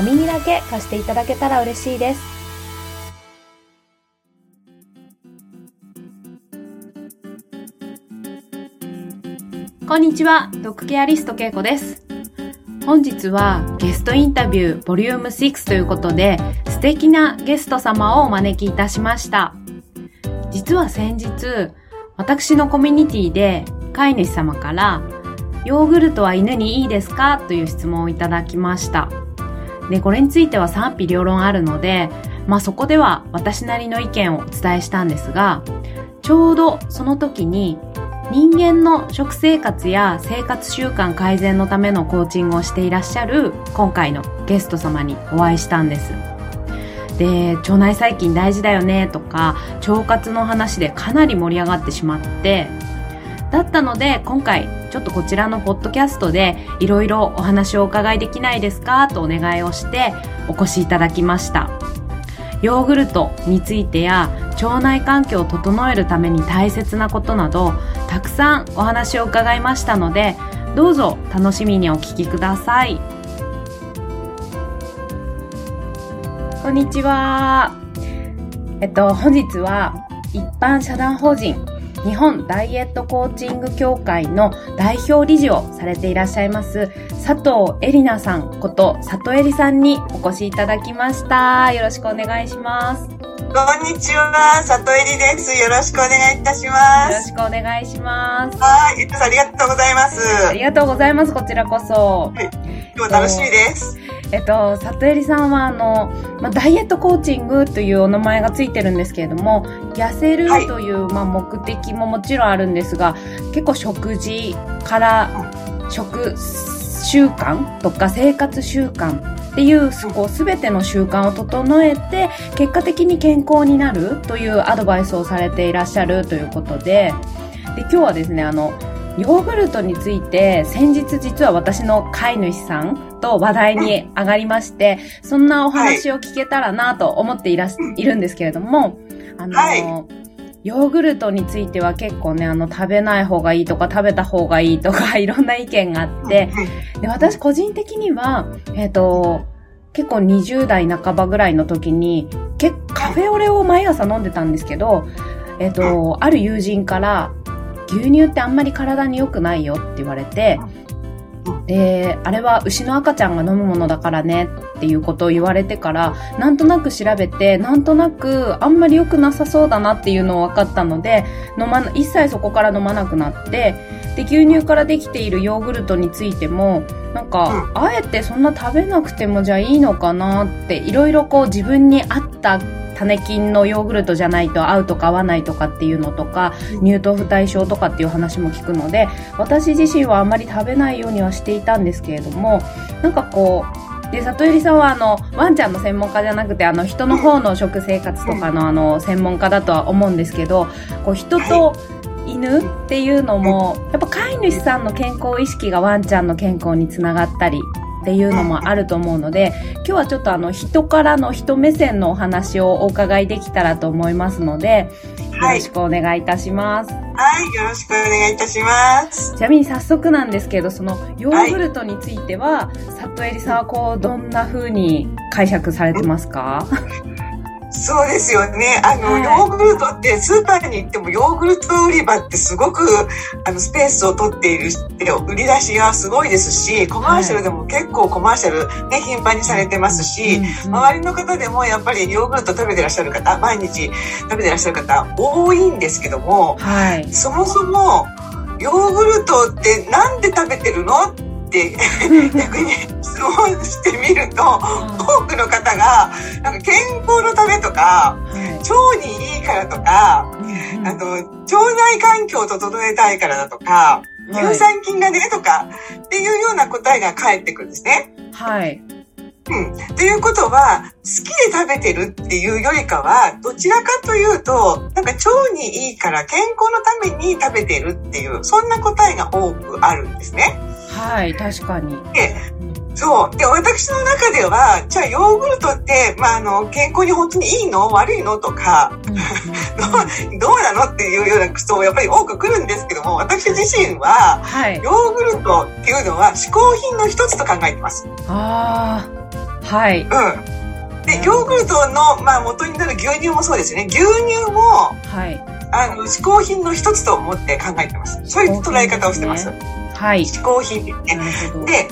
お耳だけ貸していただけたら嬉しいです。こんにちは、ドッグケアリストけいこです。本日はゲストインタビューボリューム6ということで素敵なゲスト様をお招きいたしました。実は先日、私のコミュニティで飼い主様からヨーグルトは犬にいいですか？という質問をいただきました。で、これについては賛否両論あるので、まあそこでは私なりの意見をお伝えしたんですが、ちょうどその時に人間の食生活や生活習慣改善のためのコーチングをしていらっしゃる今回のゲスト様にお会いしたんです。で、腸内細菌大事だよねとか、腸活の話でかなり盛り上がってしまって、だったので今回ちょっとこちらのポッドキャストでいろいろお話をお伺いできないですかとお願いをしてお越しいただきました。ヨーグルトについてや腸内環境を整えるために大切なことなどたくさんお話を伺いましたのでどうぞ楽しみにお聞きください。こんにちは。えっと、本日は一般社団法人日本ダイエットコーチング協会の代表理事をされていらっしゃいます佐藤恵里奈さんこと佐藤恵里さんにお越しいただきました。よろしくお願いします。こんにちは、佐藤恵里です。よろしくお願いいたします。よろしくお願いします。はい、ありがとうございます。ありがとうございます。こちらこそ。はい、今日楽しみです。えっと、里襟さんは、あの、まあ、ダイエットコーチングというお名前がついてるんですけれども、痩せるという、はい、まあ、目的ももちろんあるんですが、結構食事から食習慣とか生活習慣っていうこう全ての習慣を整えて結果的に健康になるというアドバイスをされていらっしゃるということでで今日はですねあのヨーグルトについて先日実は私の飼い主さんと話題に上がりまして、そんなお話を聞けたらなと思っていらいるんですけれども、あの、はい、ヨーグルトについては結構ね、あの、食べない方がいいとか食べた方がいいとか いろんな意見があって、で、私個人的には、えっ、ー、と、結構20代半ばぐらいの時に、結カフェオレを毎朝飲んでたんですけど、えっ、ー、と、ある友人から、牛乳ってあんまり体に良くないよって言われて、で、あれは牛の赤ちゃんが飲むものだからねっていうことを言われてから、なんとなく調べて、なんとなくあんまり良くなさそうだなっていうのを分かったので、飲ま一切そこから飲まなくなって、で、牛乳からできているヨーグルトについても、なんか、あえてそんな食べなくてもじゃあいいのかなって、いろいろこう自分に合った種菌のヨーグルトじゃないと合うとか合わないとかっていうのとか、乳糖不対症とかっていう話も聞くので、私自身はあんまり食べないようにはしていたんですけれども、なんかこう、で、里入さんはあの、ワンちゃんの専門家じゃなくて、あの、人の方の食生活とかのあの、専門家だとは思うんですけど、こう、人と、犬っていうのも、やっぱ飼い主さんの健康意識がワンちゃんの健康につながったりっていうのもあると思うので、今日はちょっとあの人からの人目線のお話をお伺いできたらと思いますので、よろしくお願いいたします。はい、よろしくお願いいたします。ちなみに早速なんですけど、そのヨーグルトについては、はい、里襟さんはこう、どんな風に解釈されてますか？そうですよね。あの、はい、ヨーグルトってスーパーに行ってもヨーグルト売り場ってすごくあのスペースを取っている売り出しがすごいですし、コマーシャルでも結構コマーシャルね、頻繁にされてますし、周りの方でもやっぱりヨーグルト食べてらっしゃる方、毎日食べてらっしゃる方多いんですけども、はい、そもそもヨーグルトってなんで食べてるのって 逆に質問してみると、多くの方がなんか健康のためとか、腸にいいからとか、あの腸内環境を整えたいからだとか、乳酸菌がねとかっていうような答えが返ってくるんですね。はい。うん。ということは、好きで食べてるっていうよりかは、どちらかというと、なんか腸にいいから健康のために食べてるっていう、そんな答えが多くあるんですね。はい、確かに。で、そう。で、私の中では、じゃあヨーグルトって、まあ、あの、健康に本当にいいの？悪いの？とか、どう、どうなの？っていうような人もやっぱり多く来るんですけども、私自身は、はい、ヨーグルトっていうのは嗜好品の一つと考えてます。ああ、はい。うん。で、ヨーグルトの、まあ、元になる牛乳もそうですよね。牛乳も、はい。あの、嗜好品の一つと思って考えてます。そういう捉え方をしてます。はい。嗜好品ってね。で、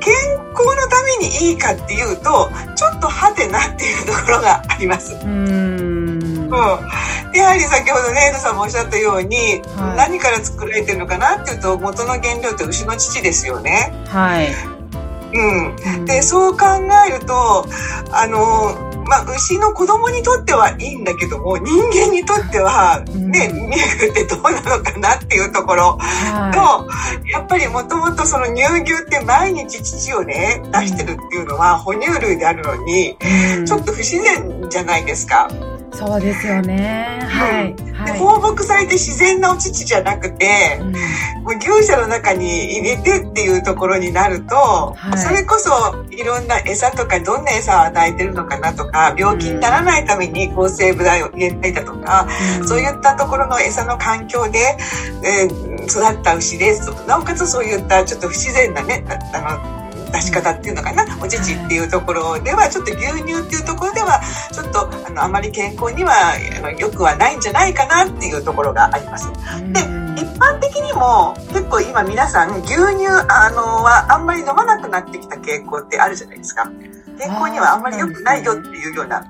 健康のためにいいかっていうと、ちょっとハテナっていうところがあります。うん。やはり先ほどね、エドさんもおっしゃったように、はい、何から作られてるのかなっていうと、元の原料って牛の乳ですよね。はい。うん。で、そう考えると、あの、まあ、牛の子供にとってはいいんだけども、人間にとっては、ね、ミルクってどうなのかなっていうところ。と、はい、やっぱりもともとその乳牛って毎日乳をね、出してるっていうのは哺乳類であるのに、ちょっと不自然じゃないですか。そうですよね。はい。で放牧されて自然なお乳じゃなくて、うん、もう牛舎の中に入れてっていうところになると、はい、それこそいろんな餌とかどんな餌を与えてるのかなとか、病気にならないために抗生物剤を入れていたとか、うん、そういったところの餌の環境で、えー、育った牛です。なおかつそういったちょっと不自然なね、あの、出し方っていうのかなお乳っていうところではちょっと牛乳っていうところではちょっとあのあまり健康にはあのよくはないんじゃないかなっていうところがあります。で一般的にも結構今皆さん牛乳あのはあんまり飲まなくなってきた傾向ってあるじゃないですか。健康にはあんまり良くないよっていうような、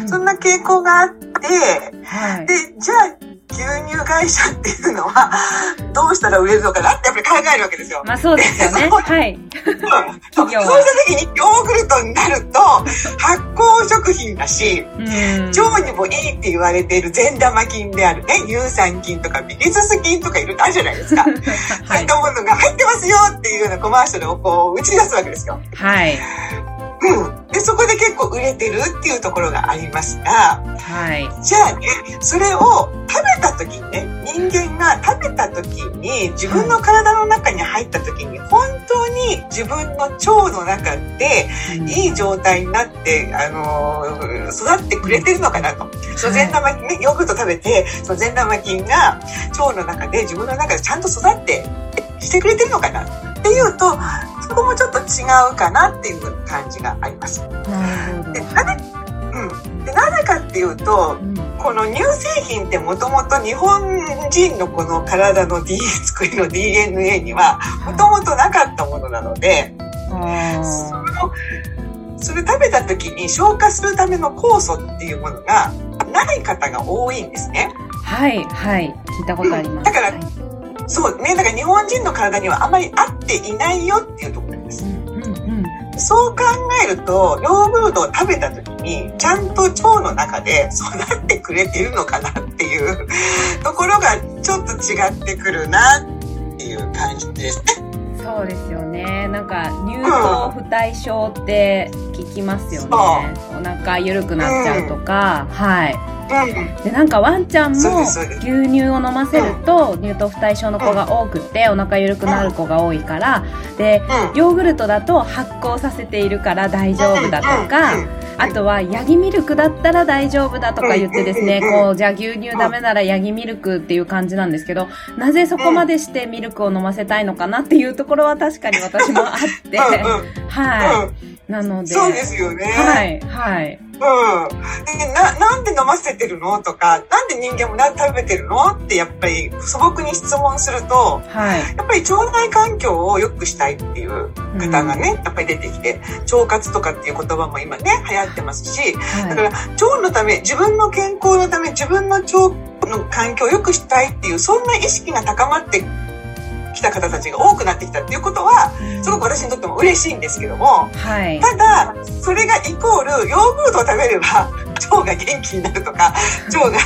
うん、そんな傾向があって、はい、で、じゃあ牛乳会社っていうのは、どうしたら売れるのかなってやっぱり考えるわけですよ。まあそうですよね。はい。そうした時にヨーグルトになると、発酵食品だし、腸にもいいって言われている善玉菌であるね、乳酸菌とかビリスス菌とかいるあるじゃないですか。はい、そういったものが入ってますよっていうようなコマーシャルをこう打ち出すわけですよ。はい。うん。で、そこで結構売れてるっていうところがありますが、はい。じゃあね、それを食べた時にね、人間が食べた時に、自分の体の中に入った時に、本当に自分の腸の中で、いい状態になって、あのー、育ってくれてるのかなと。その善玉菌ね、ヨーグルト食べて、その善玉菌が腸の中で自分の中でちゃんと育ってしてくれてるのかなっていうと、そこもちょっと違うかなっていう感じがあります。でなぜうん、でなぜかっていうと、うん、この乳製品ってもともと日本人のこの体の D 作りの DNA にはもともとなかったものなので、そのそれ食べた時に消化するための酵素っていうものがない方が多いんですね。はいはい。聞いたことあります。だから、はい。そうね、だから日本人の体にはあまり合っていないよっていうところです。うんうんうん、そう考えると、ヨーグルトを食べた時に、ちゃんと腸の中で 育ってくれてるのかなっていう ところがちょっと違ってくるなっていう感じですね。そうですよね。なんか、乳糖不対症って聞きますよね。うん、お腹緩くなっちゃうとか、うん、はい。でなんかワンちゃんも牛乳を飲ませると乳糖不対症の子が多くてお腹緩くなる子が多いからでヨーグルトだと発酵させているから大丈夫だとかあとはヤギミルクだったら大丈夫だとか言ってですねこうじゃあ牛乳ダメならヤギミルクっていう感じなんですけどなぜそこまでしてミルクを飲ませたいのかなっていうところは確かに私もあって。はい。なのでそうですよね。はいはい。うん。で、な、なんで飲ませてるの？とか、なんで人間も何食べてるの？ってやっぱり素朴に質問すると、はい、やっぱり腸内環境を良くしたいっていう方がね、うん、やっぱり出てきて、腸活とかっていう言葉も今ね、流行ってますし、はい、だから腸のため、自分の健康のため、自分の腸の環境を良くしたいっていう、そんな意識が高まって来た方たちが多くなってきたっていうことは、すごく私にとっても嬉しいんですけども、はい、ただ、それがイコール、ヨーグルトを食べれば、腸が元気になるとか、腸が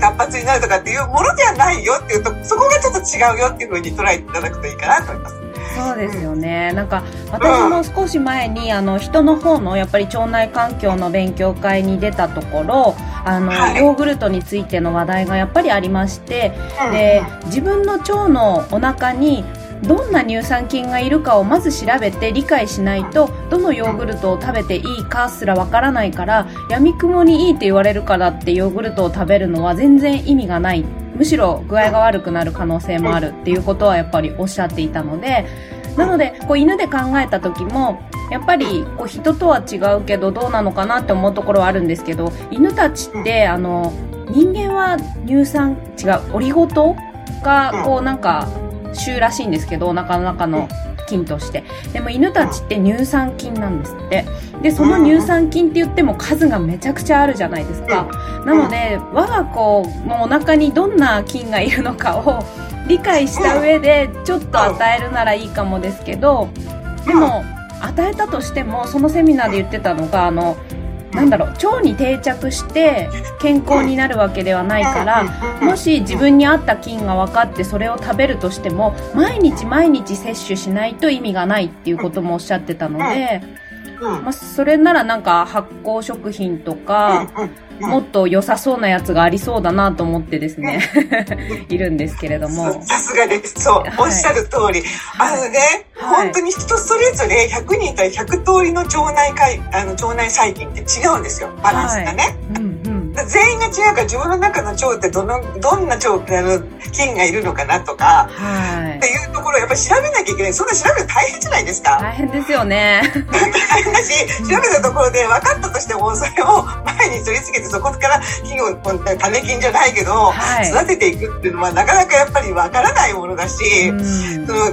活発になるとかっていうものではないよっていうと、そこがちょっと違うよっていうふうに捉えていただくといいかなと思います。そうですよね。なんか、私も少し前に、あの、人の方の、やっぱり腸内環境の勉強会に出たところ、あの、はい。ヨーグルトについての話題がやっぱりありまして、で、自分の腸のお腹に、どんな乳酸菌がいるかをまず調べて理解しないとどのヨーグルトを食べていいかすらわからないから闇雲にいいって言われるからってヨーグルトを食べるのは全然意味がない。むしろ具合が悪くなる可能性もあるっていうことはやっぱりおっしゃっていたのでなのでこう犬で考えた時もやっぱりこう人とは違うけどどうなのかなって思うところはあるんですけど犬たちってあの人間は乳酸違うオリゴ糖がこうなんか種らしいんですけどお腹の中の菌として。でも犬たちって乳酸菌なんですって。でその乳酸菌って言っても数がめちゃくちゃあるじゃないですか。なので我が子もお腹にどんな菌がいるのかを 理解した上でちょっと与えるならいいかもですけどでも与えたとしてもそのセミナーで言ってたのがあのなんだろう腸に定着して健康になるわけではないからもし自分に合った菌が分かってそれを食べるとしても毎日毎日摂取しないと意味がないっていうこともおっしゃってたので、うんまあ、それならなんか発酵食品とかもっと良さそうなやつがありそうだなと思ってですね いるんですけれども。さすがです。そう、はい。おっしゃる通り。あのね、はい。本当に人それぞれ100人いたら100通りの腸内あの腸内細菌って違うんですよ。バランスがね。うんうん全員が違うから自分の中の腸ってどのどんな腸あの菌がいるのかなとかはい。っていうところをやっぱり調べなきゃいけない。そんな調べるの大変じゃないですか。大変ですよね。大変だし、調べたところで分かったとしても、それを 前に取り付けて、そこから菌を、種菌じゃないけど、はい。育てていくっていうのはなかなかやっぱり分からないものだし、うん。その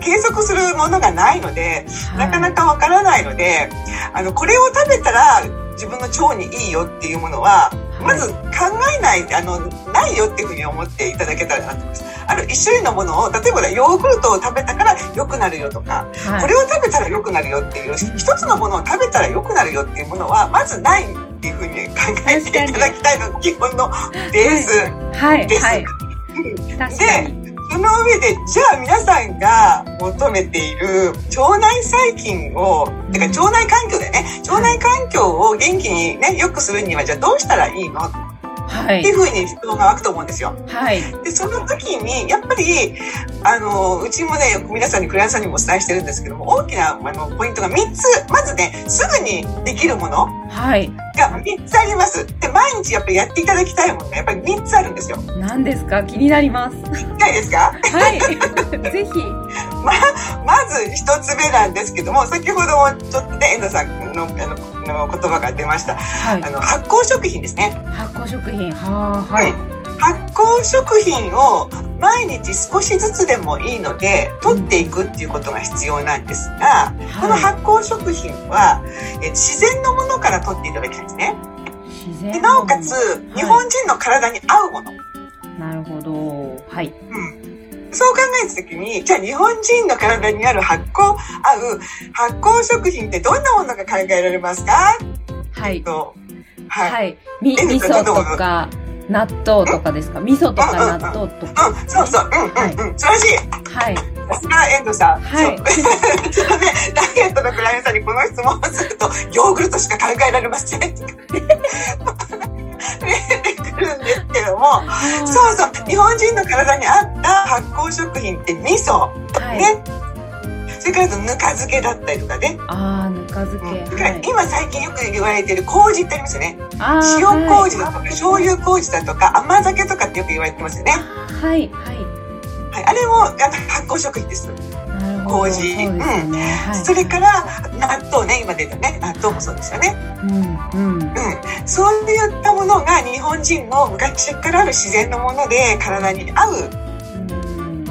計測するものがないので、はい。なかなかわからないので、あの、これを食べたら自分の腸にいいよっていうものは、い。まず考えない、あの、ないよっていうふうに思っていただけたらなと思います。あの、一種類のものを、例えばヨーグルトを食べたから良くなるよとか、はい。これを食べたら良くなるよっていう、一つのものを食べたら良くなるよっていうものは、まずないっていうふうに考えていただきたいのが基本のベースです。はい。はい。うん確かにその上で、じゃあ皆さんが求めている腸内細菌を、てか腸内環境だよね、腸内環境を元気にね、良くするには、じゃあどうしたらいいの？はいていうふうに質問が湧くと思うんですよ。はいで、その時に、やっぱり、あの、うちもね、皆さんに、クライアントさんにもお伝えしてるんですけども、大きな、あの、ポイントが3つ。まずね、すぐにできるものはいが3つあります。で、毎日やっぱりやっていただきたいものがやっぱり3つあるんですよ。何ですか？気になりますいかがですか？はい ぜひ ままず一つ目なんですけども、先ほどもちょっとね、遠藤さんのあのの言葉が出ました。はいあの、発酵食品ですね。発酵食品はあはい発酵食品を毎日少しずつでもいいので、取っていくっていうことが必要なんですが、このはい発酵食品は、え自然のものから取っていただきたいんですね。で自然なおかつ、日本人の体に合うもの。なるほどはいうん。そう考えたときに、じゃあ日本人の体にある発酵、合う発酵食品ってどんなものが考えられますか？はい。と、はい。はい。味噌とか納豆とかですか？味噌とか納豆とか。うん、そうそう、うん、うん、うん、素晴らしい。はい。さすが遠藤さん。はい。ちょっとね、ダイエットのクライアントさんにこの質問をすると、ヨーグルトしか考えられませんって。出てくるんですけども、そうそう、日本人の体に合った発酵食品って味噌、はいね。それからぬか漬けだったりとかね。ああぬか漬けはいから今最近よく言われてる麹ってありますよね。塩麹だとか、醤油麹だとか、甘酒とかってよく言われてますよね。はいはいはい、あれも発酵食品です。麹そうですよねはい。それから納豆ね、今出たね、納豆もそうですよね。うんうん。うん。そういったものが日本人の昔からある自然のもので体に合う、うん。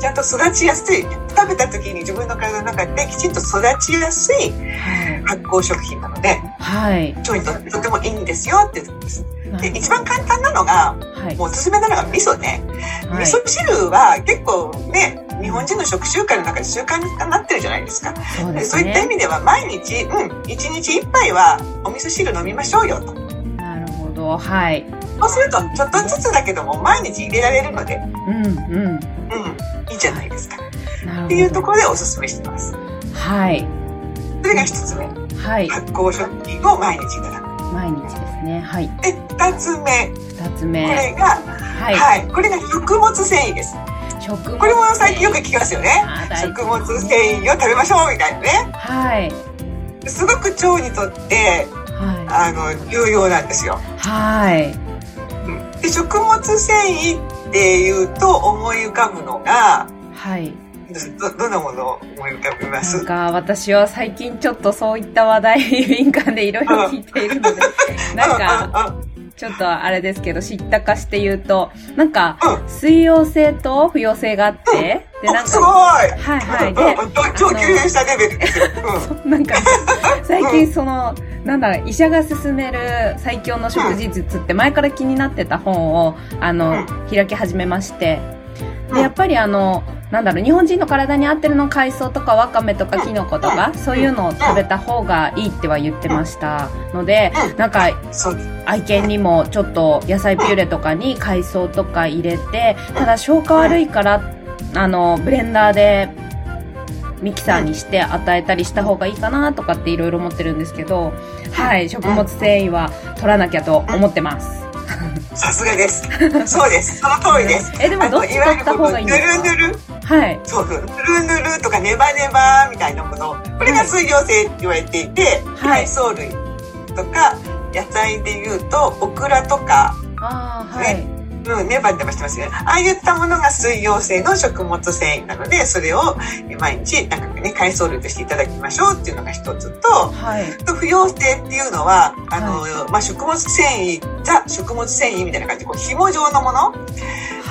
ちゃんと育ちやすい、食べた時に自分の体の中できちんと育ちやすいはい。発酵食品なので、はい。腸にとってとてもいいんですよ。って言うんです。で、一番簡単なのが、はい。もうおすすめなのが味噌ね。はい。味噌汁は結構ね、日本人の食習慣の中で習慣になってるじゃないですか。そうですでそういった意ね味では毎日、うん、1日1杯はお味噌汁飲みましょうよと。なるほどはいそうすると、ちょっとずつだけども毎日入れられるので、うんうんうん、いいじゃないですか。なるっていうところでおすすめしてます。はい。それが一つ目。はい。発酵食品を毎日いただく。毎日ですね。はい。で、二つ目。二つこ目。れが、はい。はい。これが食物繊維です。食物これも最近よく聞きますよね。食物繊維を食べましょうみたいなね。はい。すごく腸にとって、はあの、有用なんですよ。い。はい。で食物繊維っていうと思い浮かぶのが、はい。ど、どんなものを思い浮かびます？なんか私は最近ちょっとそういった話題に敏感でいろいろ聞いているので、なんか、ちょっとあれですけど、知ったかして言うと、なんか、うん、水溶性と不溶性があって、で、なんあすごい。か、はいはい。で、超級編したレベルですよ。うんなんか、最近その、なんだろう、医者が勧める最強の食事術って前から気になってた本を、あの、うん。開き始めまして、うんで、やっぱりあの、なんだろう、日本人の体に合ってるの海藻とかわかめとかキノコとか、そういうのを食べた方がいいっては言ってましたので、うん。なんか、愛犬にもちょっと野菜ピューレとかに海藻とか入れて、ただ消化悪いから、あの、ブレンダーでミキサーにして与えたりした方がいいかなとかっていろいろ思ってるんですけど、はい、食物繊維は取らなきゃと思ってます。さすがです。そうです。その通りです。え、でもどっち取った方がいいんぬですか？るぬる、はい。そうぬるぬるとかネバネバみたいなもの。これが水溶性って言われていて、はい海藻類とか、野菜で言うと、オクラとか、ああ、はい。うん、ネバネバしてますよね。ああいったものが水溶性の食物繊維なので、それを毎日、なんかね、海藻類としていただきましょうっていうのが一つと、はい。不溶性っていうのは、あの、まあ、食物繊維、ザ食物繊維みたいな感じで、こう、紐状のもの、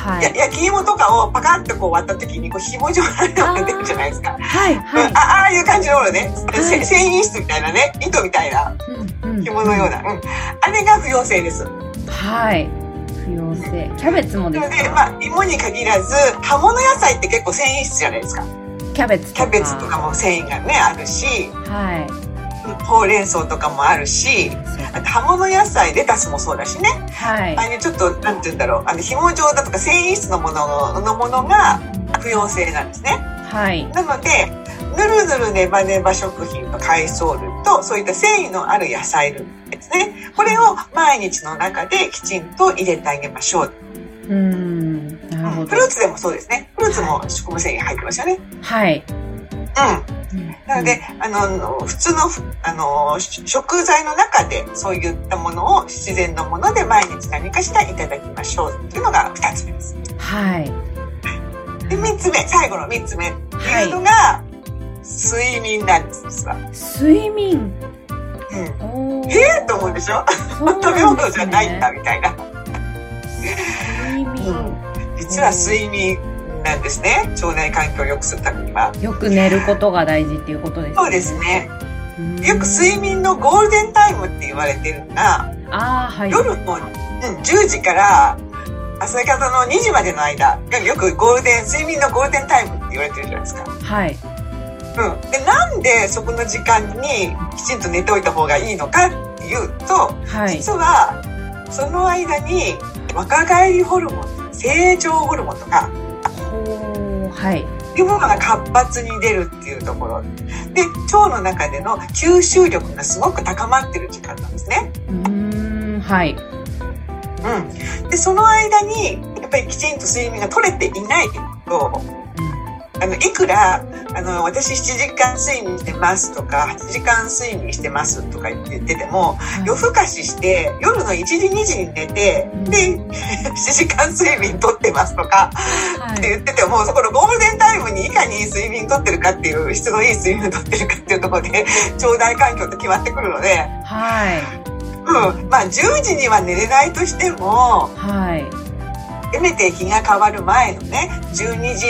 はい。や焼き芋とかをパカッとこう割った時に、こう、紐状ののが出るじゃないですか。はい。うんはい。あああいう感じのものね、いせ繊維質みたいなね、糸みたいなうんうん紐のような、うん。あれが不溶性です。はい。不溶性。キャベツもですなので、かまあ、芋に限らず、葉物野菜って結構繊維質じゃないですか。キャベツとか。キャベツとかも繊維がね、あるし、はい。ほうれん草とかもあるし、あと葉物野菜、レタスもそうだしね。はいあ。あいうちょっと、なんて言うんだろう、あの、紐状だとか繊維質のもののものが不溶性なんですね。はい。なので、ぬるぬるネバネバ食品の海藻類と、そういった繊維のある野菜類ですね。これを毎日の中できちんと入れてあげましょう。うーん。フル。ーツでもそうですね。フルーツも食物繊維入ってますよね。はい。うん。なので、あの、普通の、あの、食材の中でそういったものを自然のもので毎日何かしらいただきましょうっていうのが二つ目です。はい。で、三つ目、最後の三つ目ってはいいうのが、睡眠なんです、実は。睡眠？うん。へえと思うでしょ？そうですね食べ物じゃないんだ、みたいな。睡眠。実は睡眠なんですね。腸内環境を良くするためには。よく寝ることが大事っていうことですね。そうですね。よく睡眠のゴールデンタイムって言われてるのが、ああ、はい。夜の、うん、10時から朝方の2時までの間がよくゴールデン、睡眠のゴールデンタイムって言われてるじゃないですか。はい。うん。で、なんでそこの時間にきちんと寝ておいた方がいいのかっていうと、はい。実は、その間に若返りホルモン、成長ホルモンとか、はい。いうものが活発に出るっていうところ。で、腸の中での吸収力がすごく高まってる時間なんですね。うーん、はい。うん。で、その間に、やっぱりきちんと睡眠が取れていないと、あの、いくら、あの、私7時間睡眠してますとか、8時間睡眠してますとか言ってても、夜更かしして、夜の1時2時に寝て、うんで、7時間睡眠とってますとか、ってはい。言ってても、そこのゴールデンタイムにいかに睡眠とってるかっていう、質のいい睡眠をとってるかっていうところで、腸内環境って決まってくるので、はい。うん。まあ、10時には寝れないとしても、はい。せめて日が変わる前のね、12時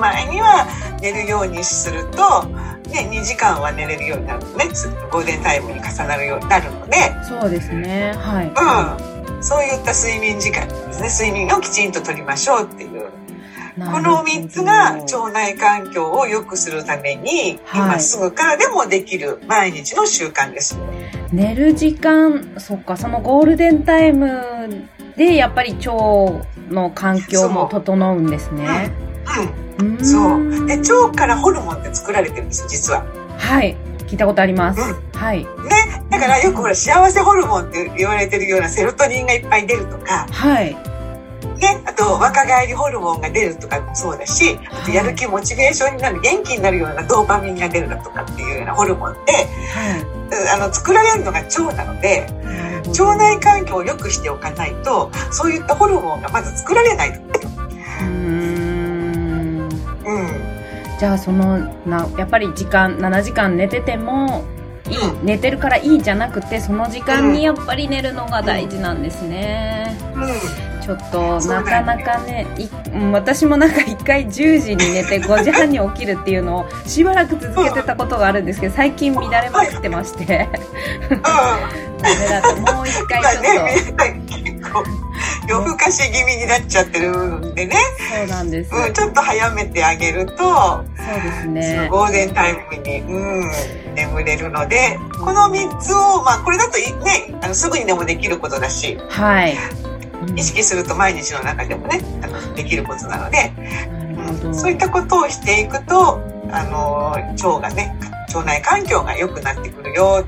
前には寝るようにすると、ね、2時間は寝れるようになるのね、ゴールデンタイムに重なるようになるので、そうですね。はい。うん。そういった睡眠時間ですね、睡眠をきちんと取りましょうっていう。このなるほど3つが腸内環境を良くするために、はい今すぐからでもできる毎日の習慣です。寝る時間、そっか、そのゴールデンタイムで、やっぱり腸の環境も整うんですね。うん。そう。で、腸からホルモンって作られてるんですよ、実は。はい。聞いたことあります。うん、はい。ね。だからよくほら、幸せホルモンって言われてるようなセロトニンがいっぱい出るとか。はい。ね、あと若返りホルモンが出るとかもそうだし、あとやる気モチベーションになる元気になるようなドーパミンが出るだとかっていうようなホルモンって、はい、あの作られるのが腸なので、腸内環境を良くしておかないとそういったホルモンがまず作られないんですよ。うん。じゃあそのなやっぱり時間7時間寝ててもいい、うん、寝てるからいいじゃなくてその時間にやっぱり寝るのが大事なんですね。うんちょっとなかなかね私もなんか一回10時に寝て5時半に起きるっていうのをしばらく続けてたことがあるんですけど最近乱れまくってましてダメだともう一回ちょっと。夜更かし気味になっちゃってるんでね。そうなんです。うん、ちょっと早めてあげると、そうですね。ゴールデンタイムに、うん、眠れるので、この3つを、まあ、これだとね、あのすぐにでもできることだし、はい。意識すると毎日の中でもねあのできることなので、うん、そういったことをしていくとあの腸がね腸内環境が良くなってくるよ。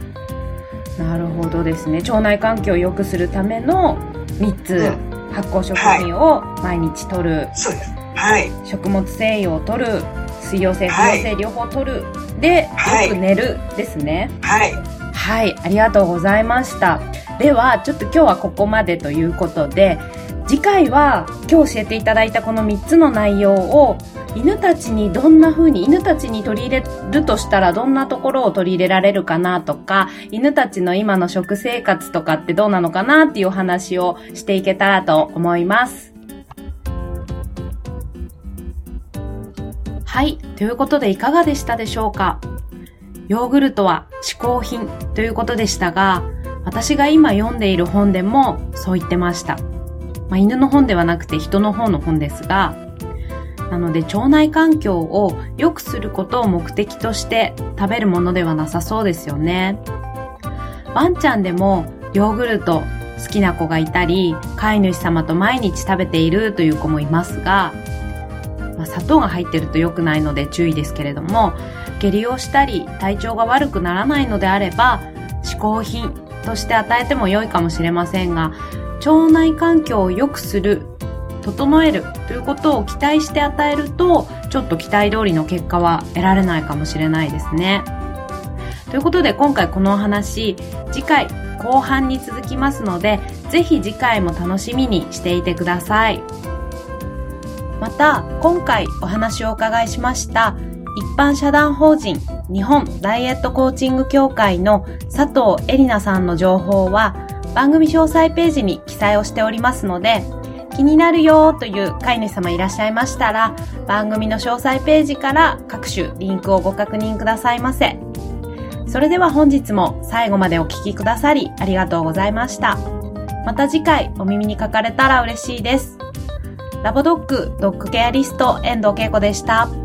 なるほどですね。腸内環境を良くするための3つ、うん、発酵食品を毎日摂る、はい、そうです。はい。食物繊維を摂る。水溶性不溶性両方摂る、で、はい、よく寝るですね。はい。はい、ありがとうございました。では、ちょっと今日はここまでということで、次回は今日教えていただいたこの3つの内容を犬たちにどんな風に犬たちに取り入れるとしたらどんなところを取り入れられるかなとか犬たちの今の食生活とかってどうなのかなっていうお話をしていけたらと思います。はい。ということでいかがでしたでしょうか？ヨーグルトは嗜好品ということでしたが、私が今読んでいる本でもそう言ってました。まあ、犬の本ではなくて人の方の本ですが、なので腸内環境を良くすることを目的として食べるものではなさそうですよね。ワンちゃんでもヨーグルト好きな子がいたり、飼い主様と毎日食べているという子もいますが、まあ、砂糖が入ってると良くないので注意ですけれども、下痢をしたり体調が悪くならないのであれば嗜好品として与えても良いかもしれませんが腸内環境を良くする整えるということを期待して与えるとちょっと期待通りの結果は得られないかもしれないですね。ということで今回このお話次回後半に続きますのでぜひ次回も楽しみにしていてください。また今回お話をお伺いしました一般社団法人日本ダイエットコーチング協会の佐藤恵里奈さんの情報は番組詳細ページに記載をしておりますので気になるよという飼い主様いらっしゃいましたら番組の詳細ページから各種リンクをご確認くださいませ。それでは本日も最後までお聴きくださりありがとうございました。また次回お耳にかかれたら嬉しいです。ラボドッグドッグケアリスト遠藤恵子でした。